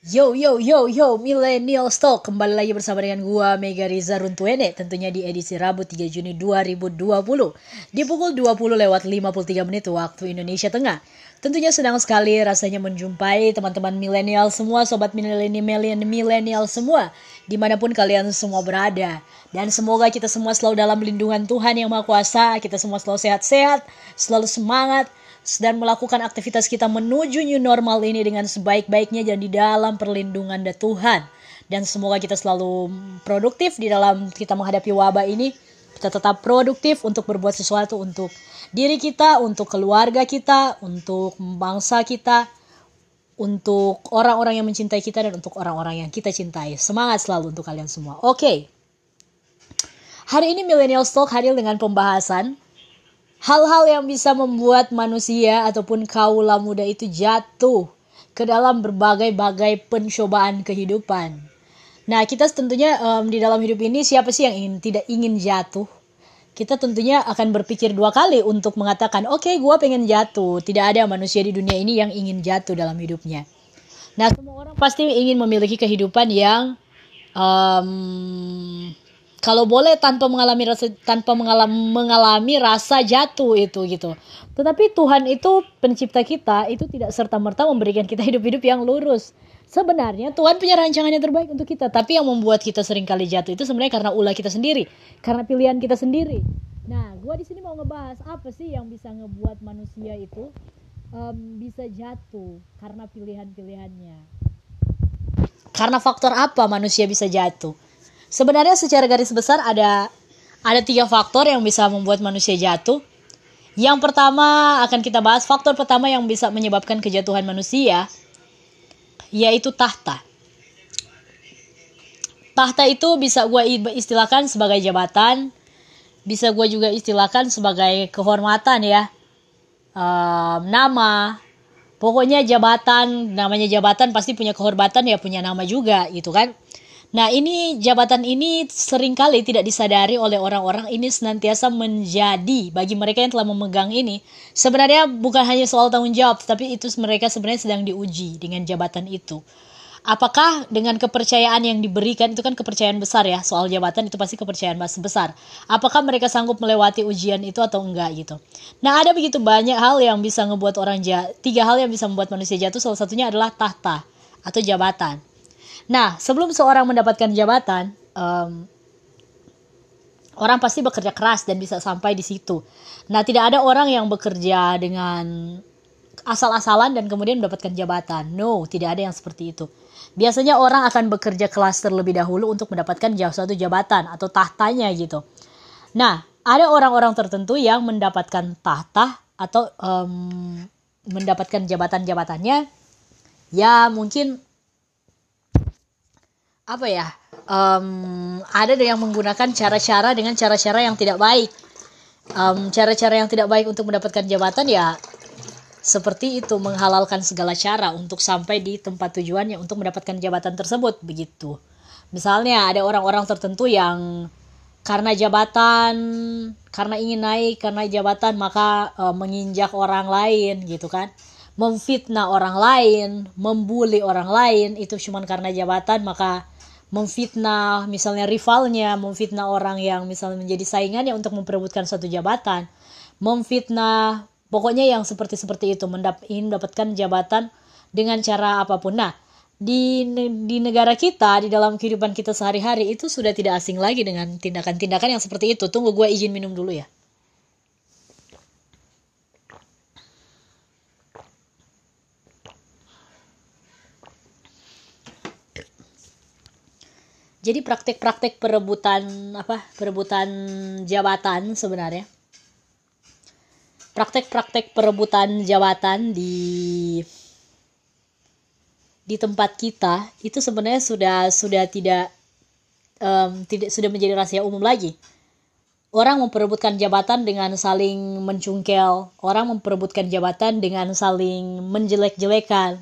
Yo yo yo yo Millennial Stock kembali lagi bersama dengan gua Mega Riza Runtuene tentunya di edisi Rabu 3 Juni 2020 di pukul 20 lewat 53 menit waktu Indonesia Tengah. Tentunya senang sekali rasanya menjumpai teman-teman milenial semua, sobat milenial milenial semua, di mana pun kalian semua berada. Dan semoga kita semua selalu dalam lindungan Tuhan yang Maha Kuasa, kita semua selalu sehat-sehat, selalu semangat, dan melakukan aktivitas kita menuju new normal ini dengan sebaik-baiknya dan di dalam perlindungan dari Tuhan. Dan semoga kita selalu produktif di dalam kita menghadapi wabah ini. Kita tetap produktif untuk berbuat sesuatu untuk diri kita, untuk keluarga kita, untuk bangsa kita, untuk orang-orang yang mencintai kita dan untuk orang-orang yang kita cintai. Semangat selalu untuk kalian semua. Oke. Okay. Hari ini Millennial Stock hadir dengan pembahasan Hal-hal yang bisa membuat manusia ataupun kaula muda itu jatuh ke dalam berbagai-bagai pencobaan kehidupan. Nah, kita tentunya um, di dalam hidup ini siapa sih yang ingin tidak ingin jatuh? Kita tentunya akan berpikir dua kali untuk mengatakan, oke, okay, gue pengen jatuh. Tidak ada manusia di dunia ini yang ingin jatuh dalam hidupnya. Nah, semua orang pasti ingin memiliki kehidupan yang um, kalau boleh tanpa mengalami rasa tanpa mengalami mengalami rasa jatuh itu gitu. Tetapi Tuhan itu pencipta kita itu tidak serta merta memberikan kita hidup-hidup yang lurus. Sebenarnya Tuhan punya rancangan yang terbaik untuk kita, tapi yang membuat kita sering kali jatuh itu sebenarnya karena ulah kita sendiri, karena pilihan kita sendiri. Nah, gue di sini mau ngebahas apa sih yang bisa ngebuat manusia itu um, bisa jatuh karena pilihan-pilihannya. Karena faktor apa manusia bisa jatuh? Sebenarnya secara garis besar ada ada tiga faktor yang bisa membuat manusia jatuh. Yang pertama akan kita bahas faktor pertama yang bisa menyebabkan kejatuhan manusia yaitu tahta. Tahta itu bisa gue istilahkan sebagai jabatan, bisa gue juga istilahkan sebagai kehormatan ya, um, nama, pokoknya jabatan, namanya jabatan pasti punya kehormatan ya punya nama juga gitu kan. Nah, ini jabatan ini sering kali tidak disadari oleh orang-orang ini senantiasa menjadi bagi mereka yang telah memegang ini. Sebenarnya bukan hanya soal tanggung jawab, tapi itu mereka sebenarnya sedang diuji dengan jabatan itu. Apakah dengan kepercayaan yang diberikan itu kan kepercayaan besar ya soal jabatan itu pasti kepercayaan besar. Apakah mereka sanggup melewati ujian itu atau enggak gitu. Nah ada begitu banyak hal yang bisa ngebuat orang jatuh. Tiga hal yang bisa membuat manusia jatuh salah satunya adalah tahta atau jabatan. Nah, sebelum seorang mendapatkan jabatan, um, orang pasti bekerja keras dan bisa sampai di situ. Nah, tidak ada orang yang bekerja dengan asal-asalan dan kemudian mendapatkan jabatan. No, tidak ada yang seperti itu. Biasanya orang akan bekerja kelas terlebih dahulu untuk mendapatkan suatu jabatan atau tahtanya gitu. Nah, ada orang-orang tertentu yang mendapatkan tahta atau um, mendapatkan jabatan-jabatannya ya mungkin apa ya um, ada yang menggunakan cara-cara dengan cara-cara yang tidak baik. Cara-cara um, yang tidak baik untuk mendapatkan jabatan ya seperti itu menghalalkan segala cara untuk sampai di tempat tujuannya untuk mendapatkan jabatan tersebut begitu. Misalnya ada orang-orang tertentu yang karena jabatan karena ingin naik karena jabatan maka uh, menginjak orang lain gitu kan. Memfitnah orang lain membuli orang lain itu cuma karena jabatan maka memfitnah misalnya rivalnya, memfitnah orang yang misalnya menjadi saingannya untuk memperebutkan suatu jabatan, memfitnah pokoknya yang seperti seperti itu mendap ingin mendapatkan jabatan dengan cara apa pun. Nah, di di negara kita di dalam kehidupan kita sehari-hari itu sudah tidak asing lagi dengan tindakan-tindakan yang seperti itu. Tunggu gue izin minum dulu ya. Jadi praktek-praktek perebutan apa? Perebutan jabatan sebenarnya. Praktek-praktek perebutan jabatan di di tempat kita itu sebenarnya sudah sudah tidak um, tidak sudah menjadi rahasia umum lagi. Orang memperebutkan jabatan dengan saling mencungkel, orang memperebutkan jabatan dengan saling menjelek-jelekan,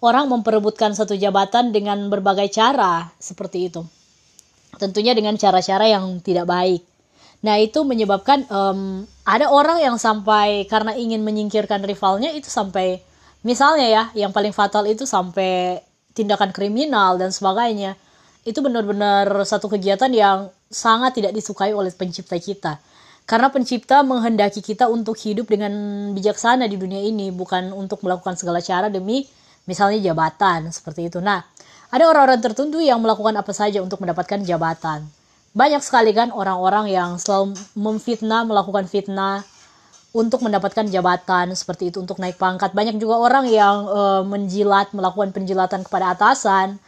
orang memperebutkan satu jabatan dengan berbagai cara seperti itu. Tentunya dengan cara-cara yang tidak baik. Nah itu menyebabkan um, ada orang yang sampai karena ingin menyingkirkan rivalnya itu sampai misalnya ya yang paling fatal itu sampai tindakan kriminal dan sebagainya itu benar-benar satu kegiatan yang sangat tidak disukai oleh pencipta kita karena pencipta menghendaki kita untuk hidup dengan bijaksana di dunia ini, bukan untuk melakukan segala cara demi misalnya jabatan seperti itu. Nah, ada orang-orang tertentu yang melakukan apa saja untuk mendapatkan jabatan. Banyak sekali kan orang-orang yang selalu memfitnah, melakukan fitnah untuk mendapatkan jabatan seperti itu untuk naik pangkat. Banyak juga orang yang uh, menjilat, melakukan penjilatan kepada atasan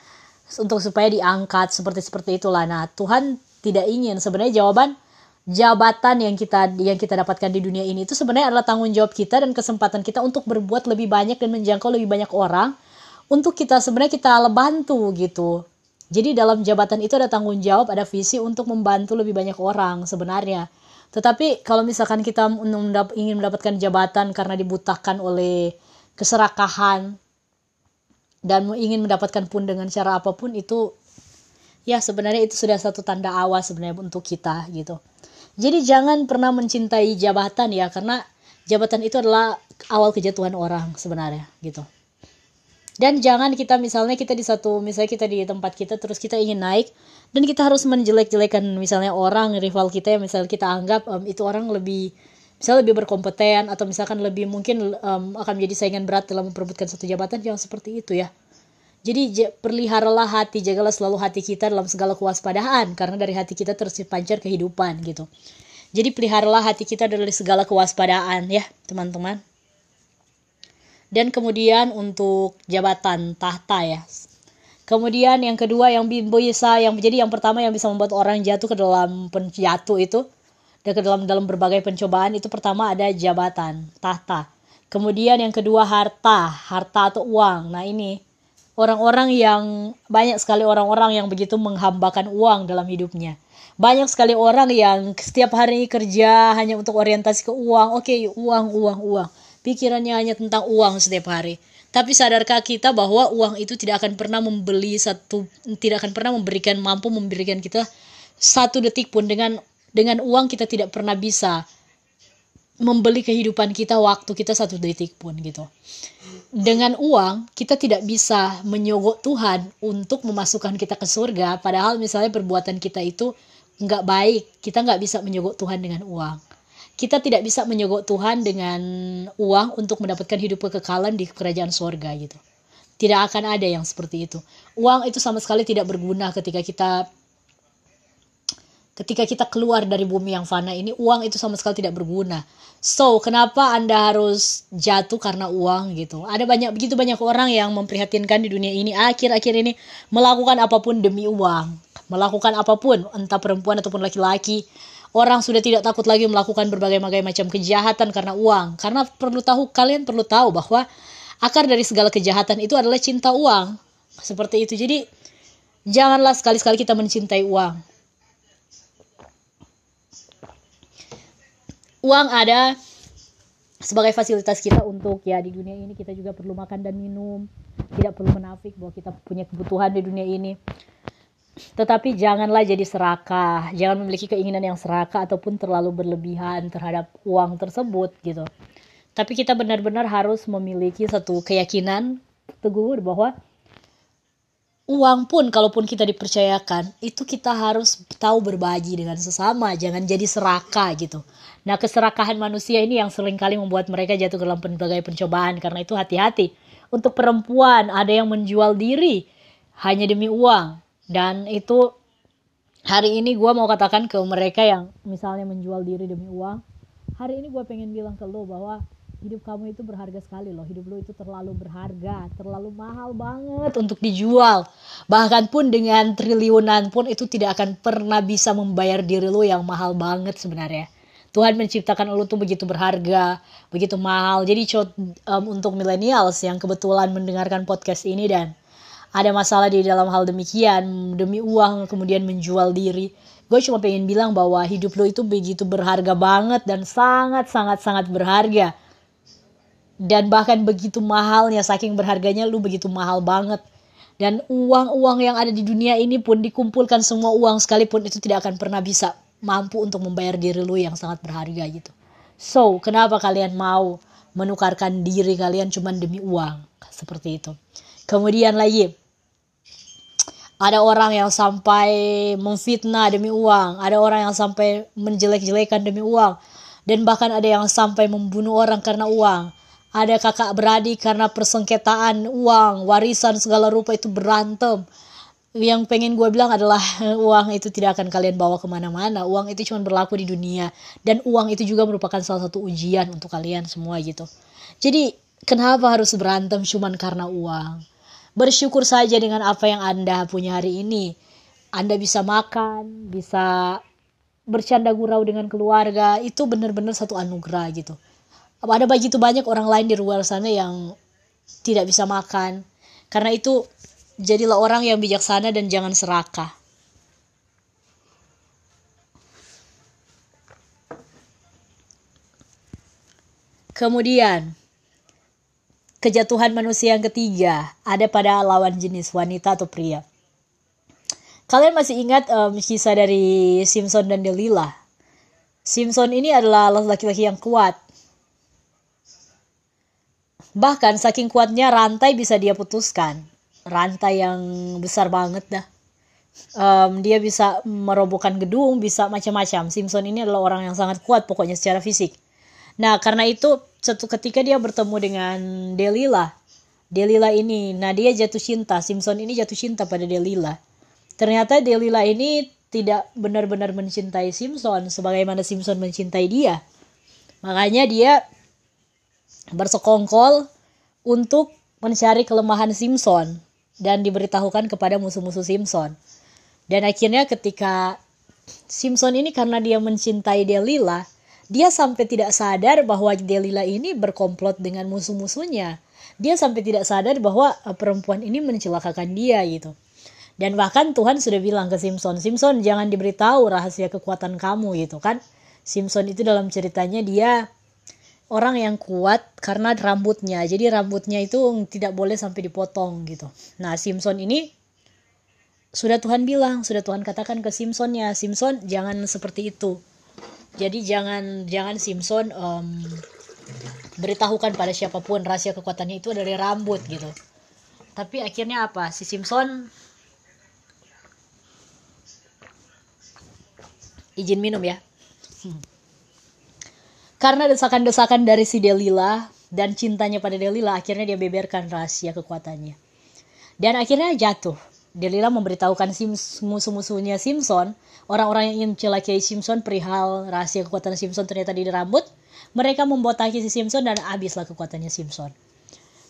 untuk supaya diangkat seperti seperti itulah. Nah, Tuhan tidak ingin sebenarnya jawaban jabatan yang kita yang kita dapatkan di dunia ini itu sebenarnya adalah tanggung jawab kita dan kesempatan kita untuk berbuat lebih banyak dan menjangkau lebih banyak orang untuk kita sebenarnya kita bantu gitu. Jadi dalam jabatan itu ada tanggung jawab, ada visi untuk membantu lebih banyak orang sebenarnya. Tetapi kalau misalkan kita ingin mendapatkan jabatan karena dibutakan oleh keserakahan dan ingin mendapatkan pun dengan cara apa pun itu ya sebenarnya itu sudah satu tanda awas sebenarnya untuk kita gitu. Jadi jangan pernah mencintai jabatan ya karena jabatan itu adalah awal kejatuhan orang sebenarnya gitu. Dan jangan kita misalnya kita di satu misalnya kita di tempat kita terus kita ingin naik dan kita harus menjelek-jelekan misalnya orang rival kita yang misalnya kita anggap um, itu orang lebih misalnya lebih berkompeten atau misalkan lebih mungkin um, akan menjadi saingan berat dalam memperebutkan satu jabatan jangan seperti itu ya jadi perliharalah hati, jagalah selalu hati kita dalam segala kewaspadaan karena dari hati kita terus dipancar kehidupan gitu. Jadi peliharalah hati kita dari segala kewaspadaan ya, teman-teman. Dan kemudian untuk jabatan tahta ya. Kemudian yang kedua yang bisa yang jadi yang pertama yang bisa membuat orang jatuh ke dalam penjatuh itu dan ke dalam dalam berbagai pencobaan itu pertama ada jabatan, tahta. Kemudian yang kedua harta, harta atau uang. Nah, ini orang-orang yang banyak sekali orang-orang yang begitu menghambakan uang dalam hidupnya. Banyak sekali orang yang setiap hari kerja hanya untuk orientasi ke uang. Oke, okay, uang, uang, uang. Pikirannya hanya tentang uang setiap hari. Tapi sadarkah kita bahwa uang itu tidak akan pernah membeli satu, tidak akan pernah memberikan mampu memberikan kita satu detik pun dengan dengan uang kita tidak pernah bisa membeli kehidupan kita waktu kita satu detik pun gitu dengan uang kita tidak bisa menyogok Tuhan untuk memasukkan kita ke surga. Padahal misalnya perbuatan kita itu nggak baik kita nggak bisa menyogok Tuhan dengan uang. Kita tidak bisa menyogok Tuhan dengan uang untuk mendapatkan hidup kekekalan di kerajaan surga gitu. Tidak akan ada yang seperti itu. Uang itu sama sekali tidak berguna ketika kita ketika kita keluar dari bumi yang fana ini uang itu sama sekali tidak berguna So, kenapa Anda harus jatuh karena uang gitu? Ada banyak begitu banyak orang yang memprihatinkan di dunia ini akhir-akhir ini melakukan apa pun demi uang, melakukan apa pun entah perempuan ataupun laki-laki. Orang sudah tidak takut lagi melakukan berbagai macam kejahatan karena uang. Karena perlu tahu kalian perlu tahu bahwa akar dari segala kejahatan itu adalah cinta uang. Seperti itu. Jadi janganlah sekali-sekali kita mencintai uang uang ada sebagai fasilitas kita untuk ya di dunia ini kita juga perlu makan dan minum. Tidak perlu menafik bahwa kita punya kebutuhan di dunia ini. Tetapi janganlah jadi serakah. Jangan memiliki keinginan yang serakah ataupun terlalu berlebihan terhadap uang tersebut gitu. Tapi kita benar-benar harus memiliki satu keyakinan teguh bahwa uang pun kalaupun kita dipercayakan itu kita harus tahu berbagi dengan sesama. Jangan jadi serakah gitu nah keserakahan manusia ini yang sering kali membuat mereka jatuh ke dalam berbagai pencobaan. Karena itu hati-hati. Untuk perempuan ada yang menjual diri hanya demi uang. Dan itu hari ini gue mau katakan ke mereka yang misalnya menjual diri demi uang hari ini gue pengen bilang ke lo bahwa hidup kamu itu berharga sekali loh. Hidup lo itu terlalu berharga terlalu mahal banget untuk dijual. Bahkan pun dengan triliunan pun itu tidak akan pernah bisa membayar diri lo yang mahal banget sebenarnya Tuhan menciptakan lo tuh begitu berharga, begitu mahal. Jadi um, untuk millennials yang kebetulan mendengarkan podcast ini dan ada masalah di dalam hal demikian, demi uang kemudian menjual diri. Gue cuma pengen bilang bahwa hidup lo itu begitu berharga banget dan sangat sangat sangat berharga dan bahkan begitu mahalnya saking berharganya lu begitu mahal banget dan uang-uang yang ada di dunia ini pun dikumpulkan semua uang sekalipun itu tidak akan pernah bisa mampu untuk membayar diri lu yang sangat berharga gitu so kenapa kalian mau menukarkan diri kalian cuma demi uang seperti itu kemudian lagi Ada orang yang sampai memfitnah demi uang, ada orang yang sampai menjelek-jelekan demi uang, dan bahkan ada yang sampai membunuh orang karena uang. Ada kakak beradik karena persengketaan uang, warisan segala rupa itu berantem. Yang pengen gue bilang adalah uang itu tidak akan kalian bawa ke mana-mana. Uang itu cuma berlaku di dunia. Dan uang itu juga merupakan salah satu ujian untuk kalian semua gitu. Jadi kenapa harus berantem cuma karena uang? Bersyukur saja dengan apa yang Anda punya hari ini. Anda bisa makan, bisa bercanda gurau dengan keluarga, itu benar-benar satu anugerah gitu. Ada begitu banyak orang lain di luar sana yang tidak bisa makan. Karena itu jadilah orang yang bijaksana dan jangan serakah. Kemudian, Kejatuhan manusia yang ketiga ada pada lawan jenis wanita atau pria. Kalian masih ingat um, kisah dari Simpson dan Delilah? Simpson ini adalah laki-laki yang kuat. Bahkan saking kuatnya rantai bisa dia putuskan. Rantai yang besar banget dah. Um, dia bisa merobohkan gedung, bisa macam-macam. Simpson ini adalah orang yang sangat kuat pokoknya secara fisik. Nah, karena itu satu ketika dia bertemu dengan Delila, Delila ini, nah dia jatuh cinta, Simpson ini jatuh cinta pada Delila. Ternyata Delila ini tidak benar-benar mencintai Simpson sebagaimana Simpson mencintai dia. Makanya dia bersekongkol untuk mencari kelemahan Simpson dan diberitahukan kepada musuh-musuh Simpson. Dan akhirnya ketika Simpson ini karena dia mencintai Delila, dia sampai tidak sadar bahwa Delila ini berkomplot dengan musuh-musuhnya. Dia sampai tidak sadar bahwa eh, perempuan ini mencelakakan dia gitu. Dan bahkan Tuhan sudah bilang ke Simpson, Simpson jangan diberitahu rahasia kekuatan kamu gitu kan. Simpson itu dalam ceritanya dia orang yang kuat karena rambutnya. Jadi rambutnya itu tidak boleh sampai dipotong gitu. Nah Simpson ini sudah Tuhan bilang, sudah Tuhan katakan ke Simpsonnya, Simpson jangan seperti itu jadi jangan jangan Simpson um, beritahukan pada siapa pun rahasia kekuatannya itu dari rambut gitu tapi akhirnya apa si Simpson izin minum ya. Karena desakan-desakan dari si Delila dan cintanya pada Delila akhirnya dia beberkan rahasia kekuatannya dan akhirnya jatuh Delila memberitahukan musuh-musuhnya Simpson, orang-orang yang ingin celakai Simpson perihal rahasia kekuatan Simpson ternyata di rambut. Mereka membotaki si Simpson dan habislah kekuatannya Simpson.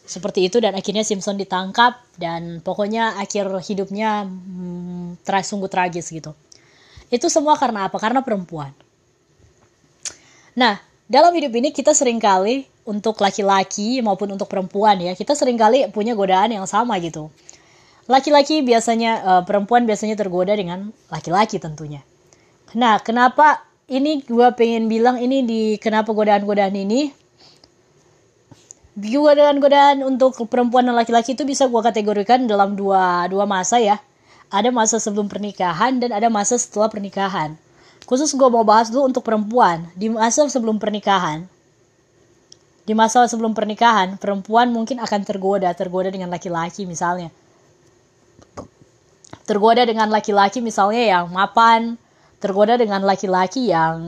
Seperti itu dan akhirnya Simpson ditangkap dan pokoknya akhir hidupnya hmm, tra sungguh tragis gitu. Itu semua karena apa? Karena perempuan. Nah, dalam hidup ini kita sering kali untuk laki-laki maupun untuk perempuan ya, kita sering kali punya godaan yang sama gitu laki-laki biasanya uh, perempuan biasanya tergoda dengan laki-laki tentunya. Nah, kenapa ini gue pengen bilang ini di kenapa godaan-godaan ini godaan-godaan untuk perempuan dan laki-laki itu bisa gue kategorikan dalam dua dua masa ya. Ada masa sebelum pernikahan dan ada masa setelah pernikahan. Khusus gue mau bahas dulu untuk perempuan di masa sebelum pernikahan. Di masa sebelum pernikahan, perempuan mungkin akan tergoda, tergoda dengan laki-laki misalnya tergoda dengan laki-laki misalnya yang mapan, tergoda dengan laki-laki yang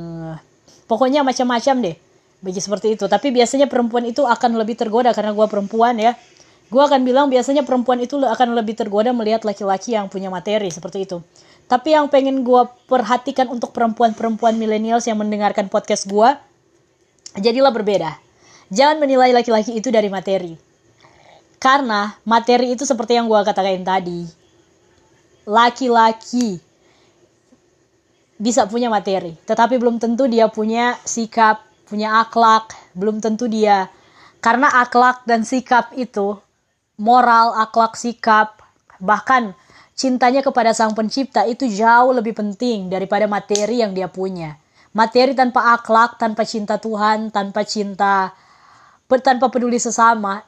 pokoknya macam-macam deh. Bagi seperti itu. Tapi biasanya perempuan itu akan lebih tergoda karena gue perempuan ya. Gue akan bilang biasanya perempuan itu akan lebih tergoda melihat laki-laki yang punya materi seperti itu. Tapi yang pengen gue perhatikan untuk perempuan-perempuan milenials yang mendengarkan podcast gue, jadilah berbeda. Jangan menilai laki-laki itu dari materi. Karena materi itu seperti yang gue katakan tadi, laki-laki bisa punya materi, tetapi belum tentu dia punya sikap, punya akhlak, belum tentu dia karena akhlak dan sikap itu moral, akhlak, sikap, bahkan cintanya kepada sang pencipta itu jauh lebih penting daripada materi yang dia punya. Materi tanpa akhlak, tanpa cinta Tuhan, tanpa cinta tanpa peduli sesama,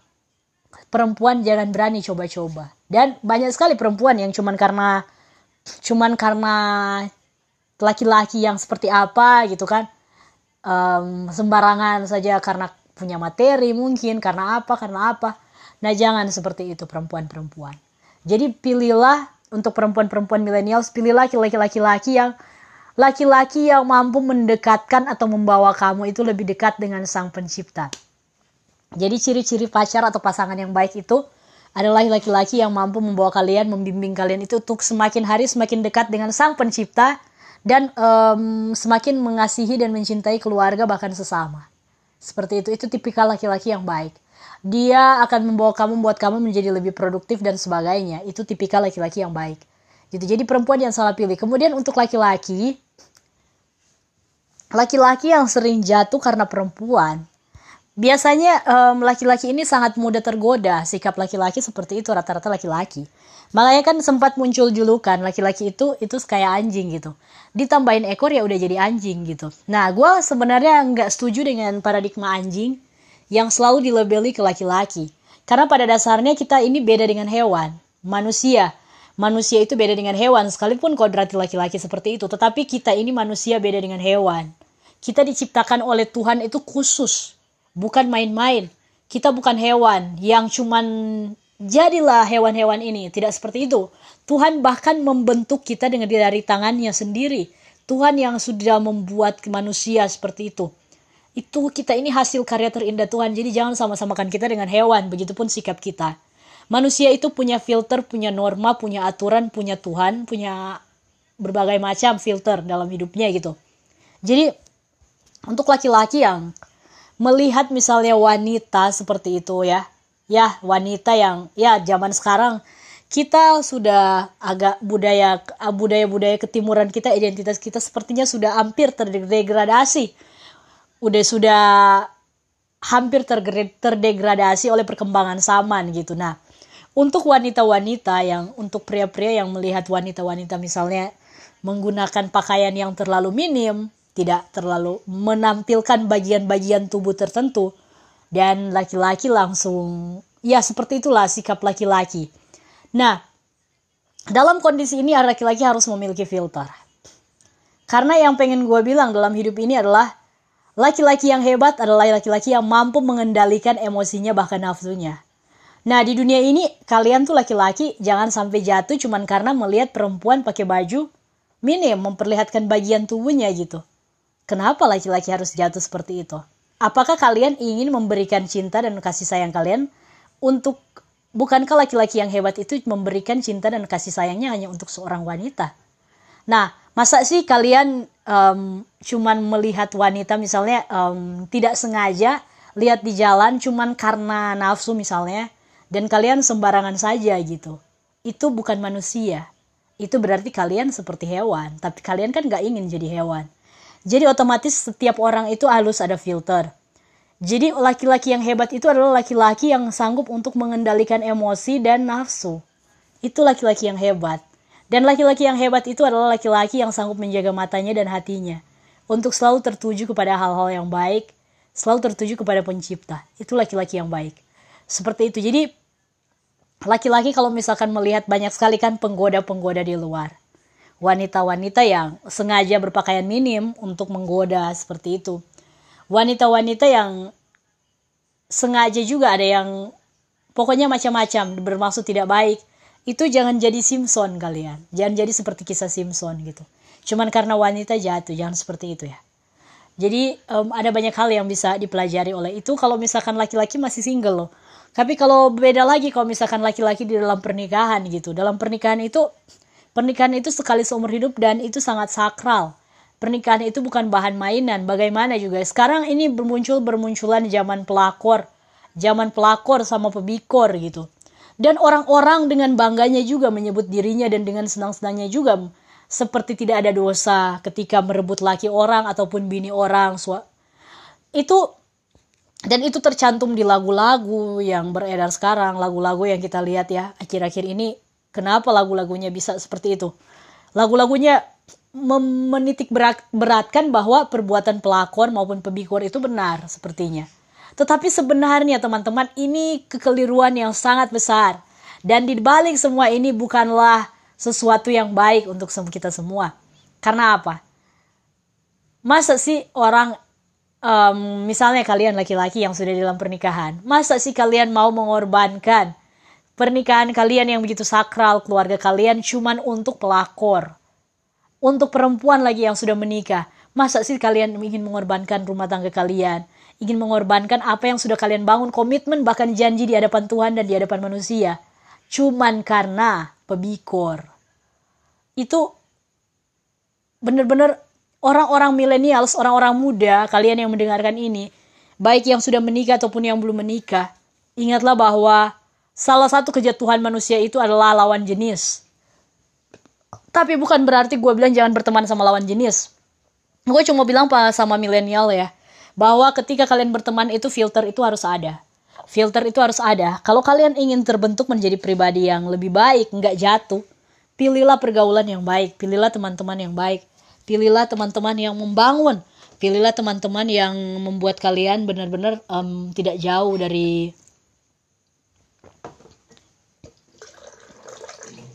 perempuan jangan berani coba-coba. Dan banyak sekali perempuan yang cuman karena cuman karena laki-laki yang seperti apa gitu kan um, sembarangan saja karena punya materi mungkin karena apa karena apa nah jangan seperti itu perempuan-perempuan jadi pilihlah untuk perempuan-perempuan milenial pilih laki-laki yang laki-laki yang mampu mendekatkan atau membawa kamu itu lebih dekat dengan sang pencipta. Jadi ciri-ciri pacar atau pasangan yang baik itu adalah laki-laki yang mampu membawa kalian, membimbing kalian itu untuk semakin hari semakin dekat dengan sang pencipta dan um, semakin mengasihi dan mencintai keluarga bahkan sesama. Seperti itu, itu tipikal laki-laki yang baik. Dia akan membawa kamu, membuat kamu menjadi lebih produktif dan sebagainya. Itu tipikal laki-laki yang baik. Gitu. Jadi perempuan yang salah pilih. Kemudian untuk laki-laki, laki-laki yang sering jatuh karena perempuan, biasanya laki-laki um, ini sangat mudah tergoda. Sikap laki-laki seperti itu rata-rata laki-laki. Makanya kan sempat muncul julukan laki-laki itu itu kayak anjing gitu. Ditambahin ekor ya udah jadi anjing gitu. Nah, gue sebenarnya nggak setuju dengan paradigma anjing yang selalu dilabeli ke laki-laki. Karena pada dasarnya kita ini beda dengan hewan, manusia. Manusia itu beda dengan hewan, sekalipun kodrati laki-laki seperti itu. Tetapi kita ini manusia beda dengan hewan. Kita diciptakan oleh Tuhan itu khusus, bukan main-main. Kita bukan hewan yang cuman Jadilah hewan-hewan ini, tidak seperti itu. Tuhan bahkan membentuk kita dengan dari tangannya sendiri. Tuhan yang sudah membuat manusia seperti itu. Itu kita ini hasil karya terindah Tuhan. Jadi jangan sama-samakan kita dengan hewan, begitupun sikap kita. Manusia itu punya filter, punya norma, punya aturan, punya Tuhan, punya berbagai macam filter dalam hidupnya gitu. Jadi untuk laki-laki yang melihat misalnya wanita seperti itu ya, ya wanita yang ya zaman sekarang kita sudah agak budaya budaya budaya ketimuran kita identitas kita sepertinya sudah hampir terdegradasi udah sudah hampir terdegradasi oleh perkembangan zaman gitu nah untuk wanita-wanita yang untuk pria-pria yang melihat wanita-wanita misalnya menggunakan pakaian yang terlalu minim tidak terlalu menampilkan bagian-bagian tubuh tertentu dan laki-laki langsung ya seperti itulah sikap laki-laki. Nah, dalam kondisi ini laki-laki harus memiliki filter. Karena yang pengen gue bilang dalam hidup ini adalah laki-laki yang hebat adalah laki-laki yang mampu mengendalikan emosinya bahkan nafsunya. Nah di dunia ini kalian tuh laki-laki jangan sampai jatuh cuman karena melihat perempuan pakai baju minim memperlihatkan bagian tubuhnya gitu. Kenapa laki-laki harus jatuh seperti itu? Apakah kalian ingin memberikan cinta dan kasih sayang kalian untuk bukankah laki-laki yang hebat itu memberikan cinta dan kasih sayangnya hanya untuk seorang wanita? Nah, masa sih kalian um, cuman melihat wanita misalnya um, tidak sengaja lihat di jalan cuman karena nafsu misalnya dan kalian sembarangan saja gitu. Itu bukan manusia. Itu berarti kalian seperti hewan, tapi kalian kan gak ingin jadi hewan. Jadi otomatis setiap orang itu harus ada filter. Jadi laki-laki yang hebat itu adalah laki-laki yang sanggup untuk mengendalikan emosi dan nafsu. Itu laki-laki yang hebat. Dan laki-laki yang hebat itu adalah laki-laki yang sanggup menjaga matanya dan hatinya. Untuk selalu tertuju kepada hal-hal yang baik, selalu tertuju kepada pencipta. Itu laki-laki yang baik. Seperti itu. Jadi laki-laki kalau misalkan melihat banyak sekali kan penggoda-penggoda di luar wanita-wanita yang sengaja berpakaian minim untuk menggoda seperti itu. Wanita-wanita yang sengaja juga ada yang pokoknya macam-macam bermaksud tidak baik. Itu jangan jadi Simpson kalian. Jangan jadi seperti kisah Simpson gitu. Cuman karena wanita jatuh, jangan seperti itu ya. Jadi um, ada banyak hal yang bisa dipelajari oleh itu kalau misalkan laki-laki masih single loh. Tapi kalau beda lagi kalau misalkan laki-laki di dalam pernikahan gitu. Dalam pernikahan itu Pernikahan itu sekali seumur hidup dan itu sangat sakral. Pernikahan itu bukan bahan mainan. Bagaimana juga sekarang ini bermuncul bermunculan zaman pelakor, zaman pelakor sama pebikor gitu. Dan orang-orang dengan bangganya juga menyebut dirinya dan dengan senang-senangnya juga seperti tidak ada dosa ketika merebut laki orang ataupun bini orang. Itu dan itu tercantum di lagu-lagu yang beredar sekarang, lagu-lagu yang kita lihat ya akhir-akhir ini Kenapa lagu-lagunya bisa seperti itu? Lagu-lagunya menitik berat, beratkan bahwa perbuatan pelakor maupun pebikor itu benar sepertinya. Tetapi sebenarnya teman-teman ini kekeliruan yang sangat besar. Dan di balik semua ini bukanlah sesuatu yang baik untuk kita semua. Karena apa? Masa sih orang um, misalnya kalian laki-laki yang sudah dalam pernikahan, masa sih kalian mau mengorbankan pernikahan kalian yang begitu sakral, keluarga kalian cuman untuk pelakor. Untuk perempuan lagi yang sudah menikah, masa sih kalian ingin mengorbankan rumah tangga kalian? Ingin mengorbankan apa yang sudah kalian bangun, komitmen bahkan janji di hadapan Tuhan dan di hadapan manusia. Cuman karena pebikor. Itu benar-benar orang-orang milenials, orang-orang muda, kalian yang mendengarkan ini, baik yang sudah menikah ataupun yang belum menikah, ingatlah bahwa salah satu kejatuhan manusia itu adalah lawan jenis. Tapi bukan berarti gue bilang jangan berteman sama lawan jenis. Gue cuma bilang sama milenial ya, bahwa ketika kalian berteman itu filter itu harus ada. Filter itu harus ada. Kalau kalian ingin terbentuk menjadi pribadi yang lebih baik, nggak jatuh, pilihlah pergaulan yang baik, pilihlah teman-teman yang baik, pilihlah teman-teman yang membangun, pilihlah teman-teman yang membuat kalian benar-benar um, tidak jauh dari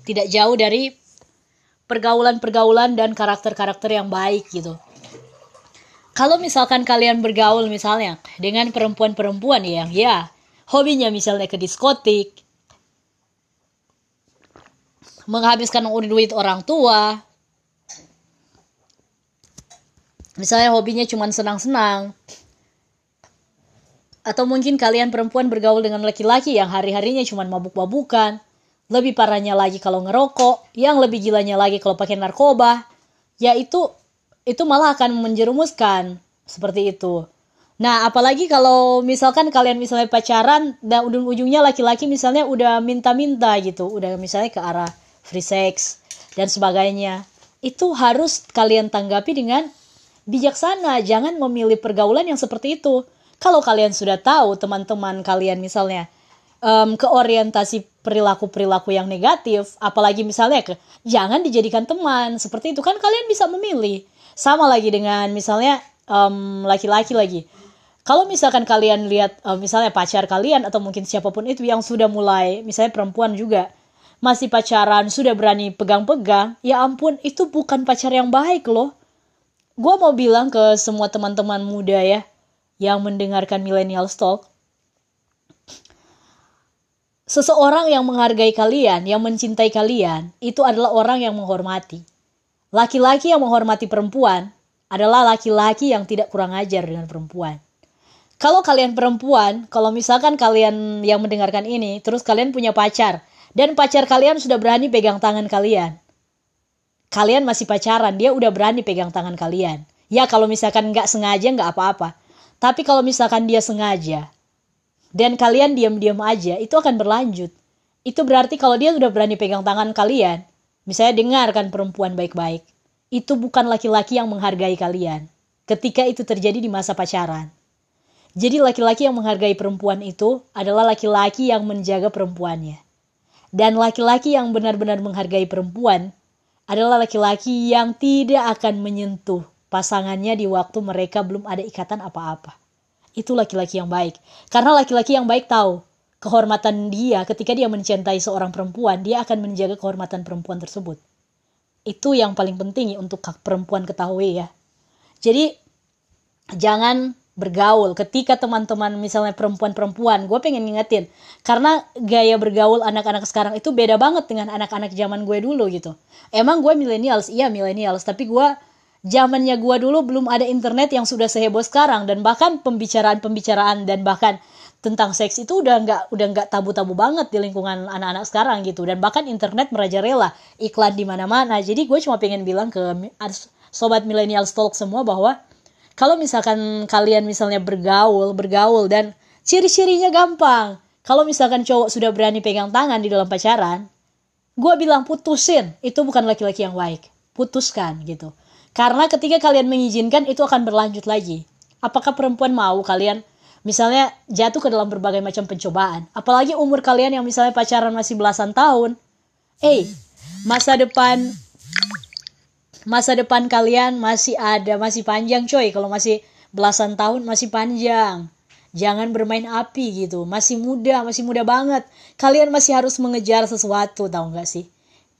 tidak jauh dari pergaulan-pergaulan dan karakter-karakter yang baik gitu. Kalau misalkan kalian bergaul misalnya dengan perempuan-perempuan yang ya hobinya misalnya ke diskotik, menghabiskan duit orang tua, misalnya hobinya cuma senang-senang, atau mungkin kalian perempuan bergaul dengan laki-laki yang hari-harinya cuma mabuk-mabukan, lebih parahnya lagi kalau ngerokok, yang lebih gilanya lagi kalau pakai narkoba, ya itu malah akan menjerumuskan seperti itu. Nah, apalagi kalau misalkan kalian misalnya pacaran dan ujung-ujungnya laki-laki misalnya udah minta-minta gitu, udah misalnya ke arah free sex dan sebagainya. Itu harus kalian tanggapi dengan bijaksana, jangan memilih pergaulan yang seperti itu. Kalau kalian sudah tahu teman-teman kalian misalnya um, ke orientasi perilaku-perilaku yang negatif, apalagi misalnya ke jangan dijadikan teman seperti itu kan kalian bisa memilih. Sama lagi dengan misalnya laki laki-laki lagi. Kalau misalkan kalian lihat um, misalnya pacar kalian atau mungkin siapa pun itu yang sudah mulai misalnya perempuan juga masih pacaran sudah berani pegang-pegang, ya ampun itu bukan pacar yang baik loh. Gue mau bilang ke semua teman-teman muda ya yang mendengarkan millennial talk, Seseorang yang menghargai kalian, yang mencintai kalian, itu adalah orang yang menghormati. Laki-laki yang menghormati perempuan adalah laki-laki yang tidak kurang ajar dengan perempuan. Kalau kalian perempuan, kalau misalkan kalian yang mendengarkan ini, terus kalian punya pacar, dan pacar kalian sudah berani pegang tangan kalian. Kalian masih pacaran, dia udah berani pegang tangan kalian. Ya kalau misalkan nggak sengaja nggak apa-apa. Tapi kalau misalkan dia sengaja, dan kalian diam-diam aja, itu akan berlanjut. Itu berarti kalau dia sudah berani pegang tangan kalian, misalnya dengarkan perempuan baik-baik, itu bukan laki-laki yang menghargai kalian. Ketika itu terjadi di masa pacaran. Jadi laki-laki yang menghargai perempuan itu adalah laki-laki yang menjaga perempuannya. Dan laki-laki yang benar-benar menghargai perempuan adalah laki-laki yang tidak akan menyentuh pasangannya di waktu mereka belum ada ikatan apa-apa itu laki-laki yang baik. Karena laki-laki yang baik tahu kehormatan dia ketika dia mencintai seorang perempuan, dia akan menjaga kehormatan perempuan tersebut. Itu yang paling penting untuk perempuan ketahui ya. Jadi jangan bergaul. Ketika teman-teman misalnya perempuan-perempuan gue pengen ngingetin karena gaya bergaul anak-anak sekarang itu beda banget dengan anak-anak zaman gue dulu gitu. Emang gue millennials? Iya millennials. Tapi gue zamannya gua dulu belum ada internet yang sudah seheboh sekarang. Dan bahkan pembicaraan-pembicaraan dan bahkan tentang seks itu udah nggak udah nggak tabu-tabu banget di lingkungan anak-anak sekarang gitu. Dan bahkan internet merajalela iklan di mana-mana. Jadi gue cuma pengen bilang ke sobat milenial talk semua bahwa kalau misalkan kalian misalnya bergaul bergaul dan ciri-cirinya gampang. Kalau misalkan cowok sudah berani pegang tangan di dalam pacaran gue bilang putusin. Itu bukan laki-laki yang baik. Putuskan gitu. Karena ketika kalian mengizinkan itu akan berlanjut lagi. Apakah perempuan mau kalian misalnya jatuh ke dalam berbagai macam pencobaan? Apalagi umur kalian yang misalnya pacaran masih belasan tahun. Eh, hey, masa depan masa depan kalian masih ada, masih panjang coy. Kalau masih belasan tahun masih panjang. Jangan bermain api gitu. Masih muda, masih muda banget. Kalian masih harus mengejar sesuatu, tahu nggak sih?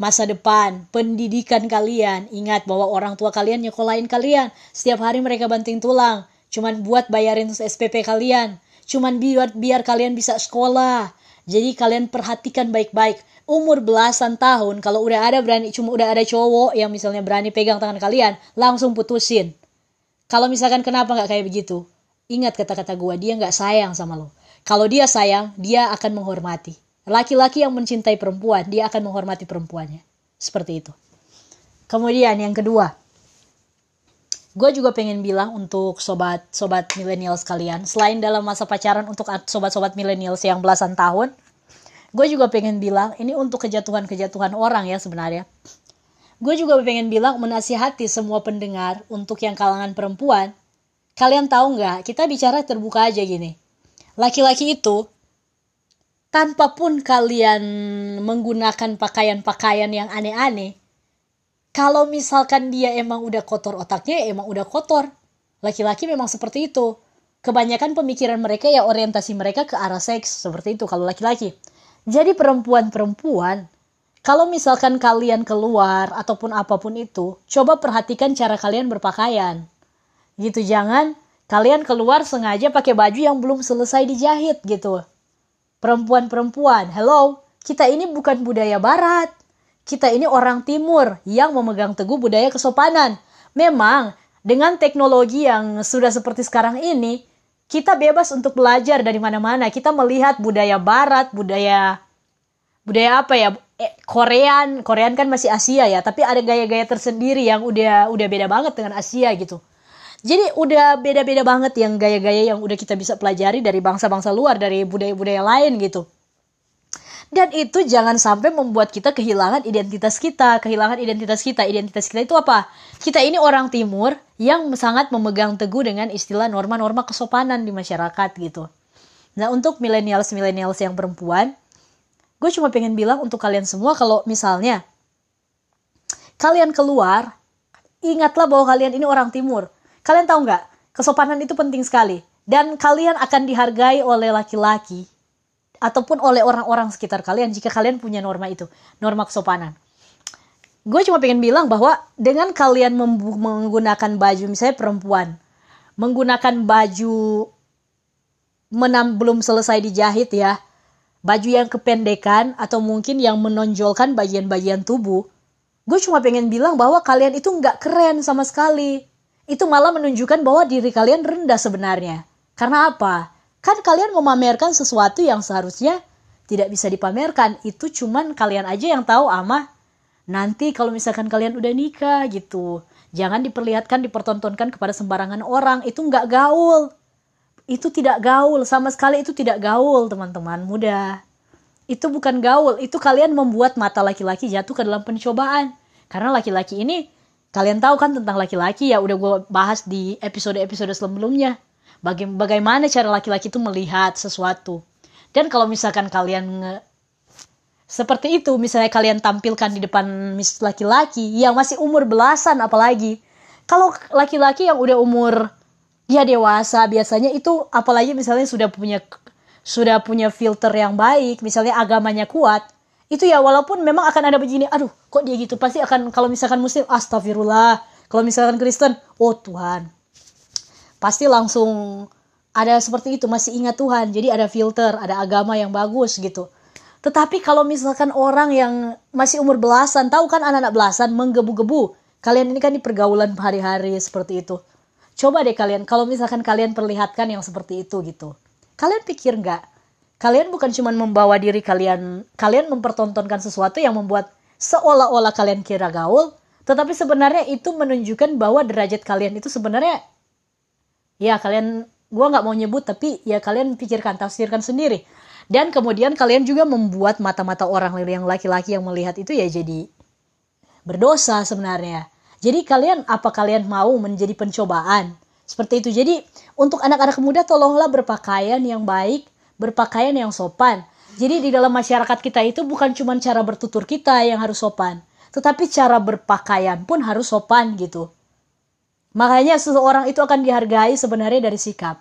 masa depan, pendidikan kalian. Ingat bahwa orang tua kalian nyekolahin kalian. Setiap hari mereka banting tulang. Cuman buat bayarin SPP kalian. Cuman biar biar kalian bisa sekolah. Jadi kalian perhatikan baik-baik. Umur belasan tahun, kalau udah ada berani, cuma udah ada cowok yang misalnya berani pegang tangan kalian, langsung putusin. Kalau misalkan kenapa nggak kayak begitu? Ingat kata-kata gue, dia nggak sayang sama lo. Kalau dia sayang, dia akan menghormati. Laki-laki yang mencintai perempuan, dia akan menghormati perempuannya. Seperti itu. Kemudian yang kedua, gue juga pengen bilang untuk sobat-sobat milenial sekalian, selain dalam masa pacaran untuk sobat-sobat milenial yang belasan tahun, gue juga pengen bilang ini untuk kejatuhan-kejatuhan orang ya sebenarnya. Gue juga pengen bilang menasihati semua pendengar untuk yang kalangan perempuan. Kalian tahu nggak? Kita bicara terbuka aja gini. Laki-laki itu tanpa pun kalian menggunakan pakaian-pakaian yang aneh-aneh, kalau misalkan dia emang udah kotor otaknya, emang udah kotor. Laki-laki memang seperti itu. Kebanyakan pemikiran mereka ya orientasi mereka ke arah seks seperti itu kalau laki-laki. Jadi perempuan-perempuan, kalau misalkan kalian keluar ataupun apa pun itu, coba perhatikan cara kalian berpakaian. Gitu jangan kalian keluar sengaja pakai baju yang belum selesai dijahit gitu perempuan-perempuan. Hello, kita ini bukan budaya barat. Kita ini orang timur yang memegang teguh budaya kesopanan. Memang dengan teknologi yang sudah seperti sekarang ini, kita bebas untuk belajar dari mana-mana. Kita melihat budaya barat, budaya budaya apa ya? Eh, Korean, Korean kan masih Asia ya, tapi ada gaya-gaya tersendiri yang udah udah beda banget dengan Asia gitu. Jadi udah beda-beda banget yang gaya-gaya yang udah kita bisa pelajari dari bangsa-bangsa luar, dari budaya-budaya lain gitu. Dan itu jangan sampai membuat kita kehilangan identitas kita, kehilangan identitas kita. Identitas kita itu apa? Kita ini orang timur yang sangat memegang teguh dengan istilah norma-norma kesopanan di masyarakat gitu. Nah untuk millennials-millennials yang perempuan, gue cuma pengen bilang untuk kalian semua kalau misalnya kalian keluar, ingatlah bahwa kalian ini orang timur Kalian tahu nggak? Kesopanan itu penting sekali. Dan kalian akan dihargai oleh laki-laki ataupun oleh orang-orang sekitar kalian jika kalian punya norma itu, norma kesopanan. Gue cuma pengen bilang bahwa dengan kalian menggunakan baju misalnya perempuan, menggunakan baju menam belum selesai dijahit ya, baju yang kependekan atau mungkin yang menonjolkan bagian-bagian tubuh, gue cuma pengen bilang bahwa kalian itu nggak keren sama sekali itu malah menunjukkan bahwa diri kalian rendah sebenarnya. Karena apa? Kan kalian memamerkan sesuatu yang seharusnya tidak bisa dipamerkan. Itu cuman kalian aja yang tahu ama nanti kalau misalkan kalian udah nikah gitu. Jangan diperlihatkan, dipertontonkan kepada sembarangan orang. Itu nggak gaul. Itu tidak gaul. Sama sekali itu tidak gaul teman-teman muda. Itu bukan gaul. Itu kalian membuat mata laki-laki jatuh ke dalam pencobaan. Karena laki-laki ini Kalian tahu kan tentang laki-laki ya udah gue bahas di episode-episode sebelumnya. Baga bagaimana cara laki-laki itu melihat sesuatu. Dan kalau misalkan kalian nge seperti itu, misalnya kalian tampilkan di depan laki-laki yang masih umur belasan apalagi. Kalau laki-laki yang udah umur ya dewasa biasanya itu apalagi misalnya sudah punya sudah punya filter yang baik, misalnya agamanya kuat, itu ya walaupun memang akan ada begini aduh kok dia gitu pasti akan kalau misalkan muslim astagfirullah kalau misalkan Kristen oh Tuhan pasti langsung ada seperti itu masih ingat Tuhan. Jadi ada filter ada agama yang bagus gitu. Tetapi kalau misalkan orang yang masih umur belasan tahu kan anak-anak belasan menggebu-gebu. Kalian ini kan di pergaulan hari-hari seperti itu. Coba deh kalian kalau misalkan kalian perlihatkan yang seperti itu gitu. Kalian pikir nggak? Kalian bukan cuma membawa diri kalian, kalian mempertontonkan sesuatu yang membuat seolah-olah kalian kira gaul, tetapi sebenarnya itu menunjukkan bahwa derajat kalian itu sebenarnya ya kalian gua nggak mau nyebut tapi ya kalian pikirkan tafsirkan sendiri dan kemudian kalian juga membuat mata-mata orang yang laki-laki yang melihat itu ya jadi berdosa sebenarnya jadi kalian apa kalian mau menjadi pencobaan seperti itu jadi untuk anak-anak muda tolonglah berpakaian yang baik berpakaian yang sopan. Jadi di dalam masyarakat kita itu bukan cuma cara bertutur kita yang harus sopan, tetapi cara berpakaian pun harus sopan gitu. Makanya seseorang itu akan dihargai sebenarnya dari sikap.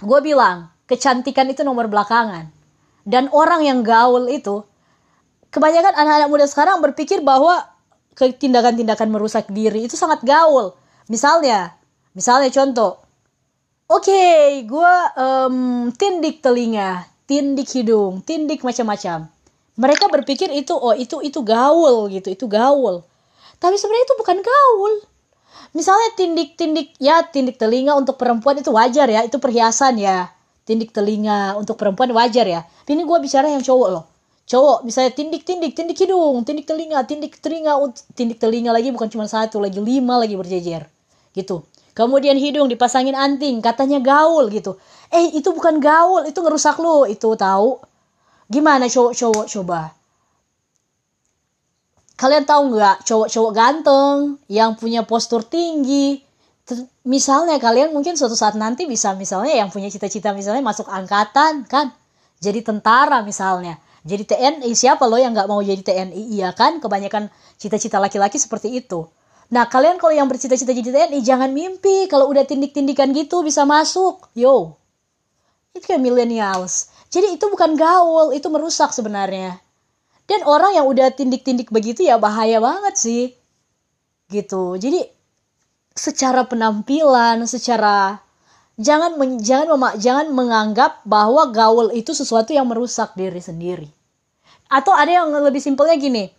Gue bilang, kecantikan itu nomor belakangan. Dan orang yang gaul itu, kebanyakan anak-anak muda sekarang berpikir bahwa tindakan-tindakan merusak diri itu sangat gaul. Misalnya, misalnya contoh, oke okay, gue um, tindik telinga tindik hidung tindik macam-macam mereka berpikir itu oh itu itu gaul gitu itu gaul tapi sebenarnya itu bukan gaul. Misalnya tindik-tindik ya tindik telinga untuk perempuan itu wajar ya itu perhiasan ya. Tindik telinga untuk perempuan wajar ya. Ini gue bicara yang cowok loh. Cowok misalnya tindik tindik tindik hidung tindik telinga tindik telinga tindik telinga lagi bukan cuma satu lagi lima lagi berjejer. Gitu. Kemudian hidung dipasangin anting katanya gaul gitu. Eh itu bukan gaul itu ngerusak lo itu tahu. Gimana cowok-cowok coba kalian tahu nggak cowok-cowok ganteng yang punya postur tinggi? Misalnya kalian mungkin suatu saat nanti bisa misalnya yang punya cita-cita misalnya masuk angkatan kan? Jadi tentara misalnya. Jadi TNI siapa lo yang nggak mau jadi TNI iya kan? Kebanyakan cita-cita laki-laki seperti itu. Nah kalian kalau yang bercita-cita jadi TNI jangan mimpi kalau udah tindik-tindikan gitu bisa masuk. Yo. Itu kayak millennials. Jadi itu bukan gaul itu merusak sebenarnya dan orang yang udah tindik-tindik begitu ya bahaya banget sih gitu jadi secara penampilan secara jangan men, jangan mema, jangan menganggap bahwa gaul itu sesuatu yang merusak diri sendiri. Atau ada yang lebih simpelnya gini.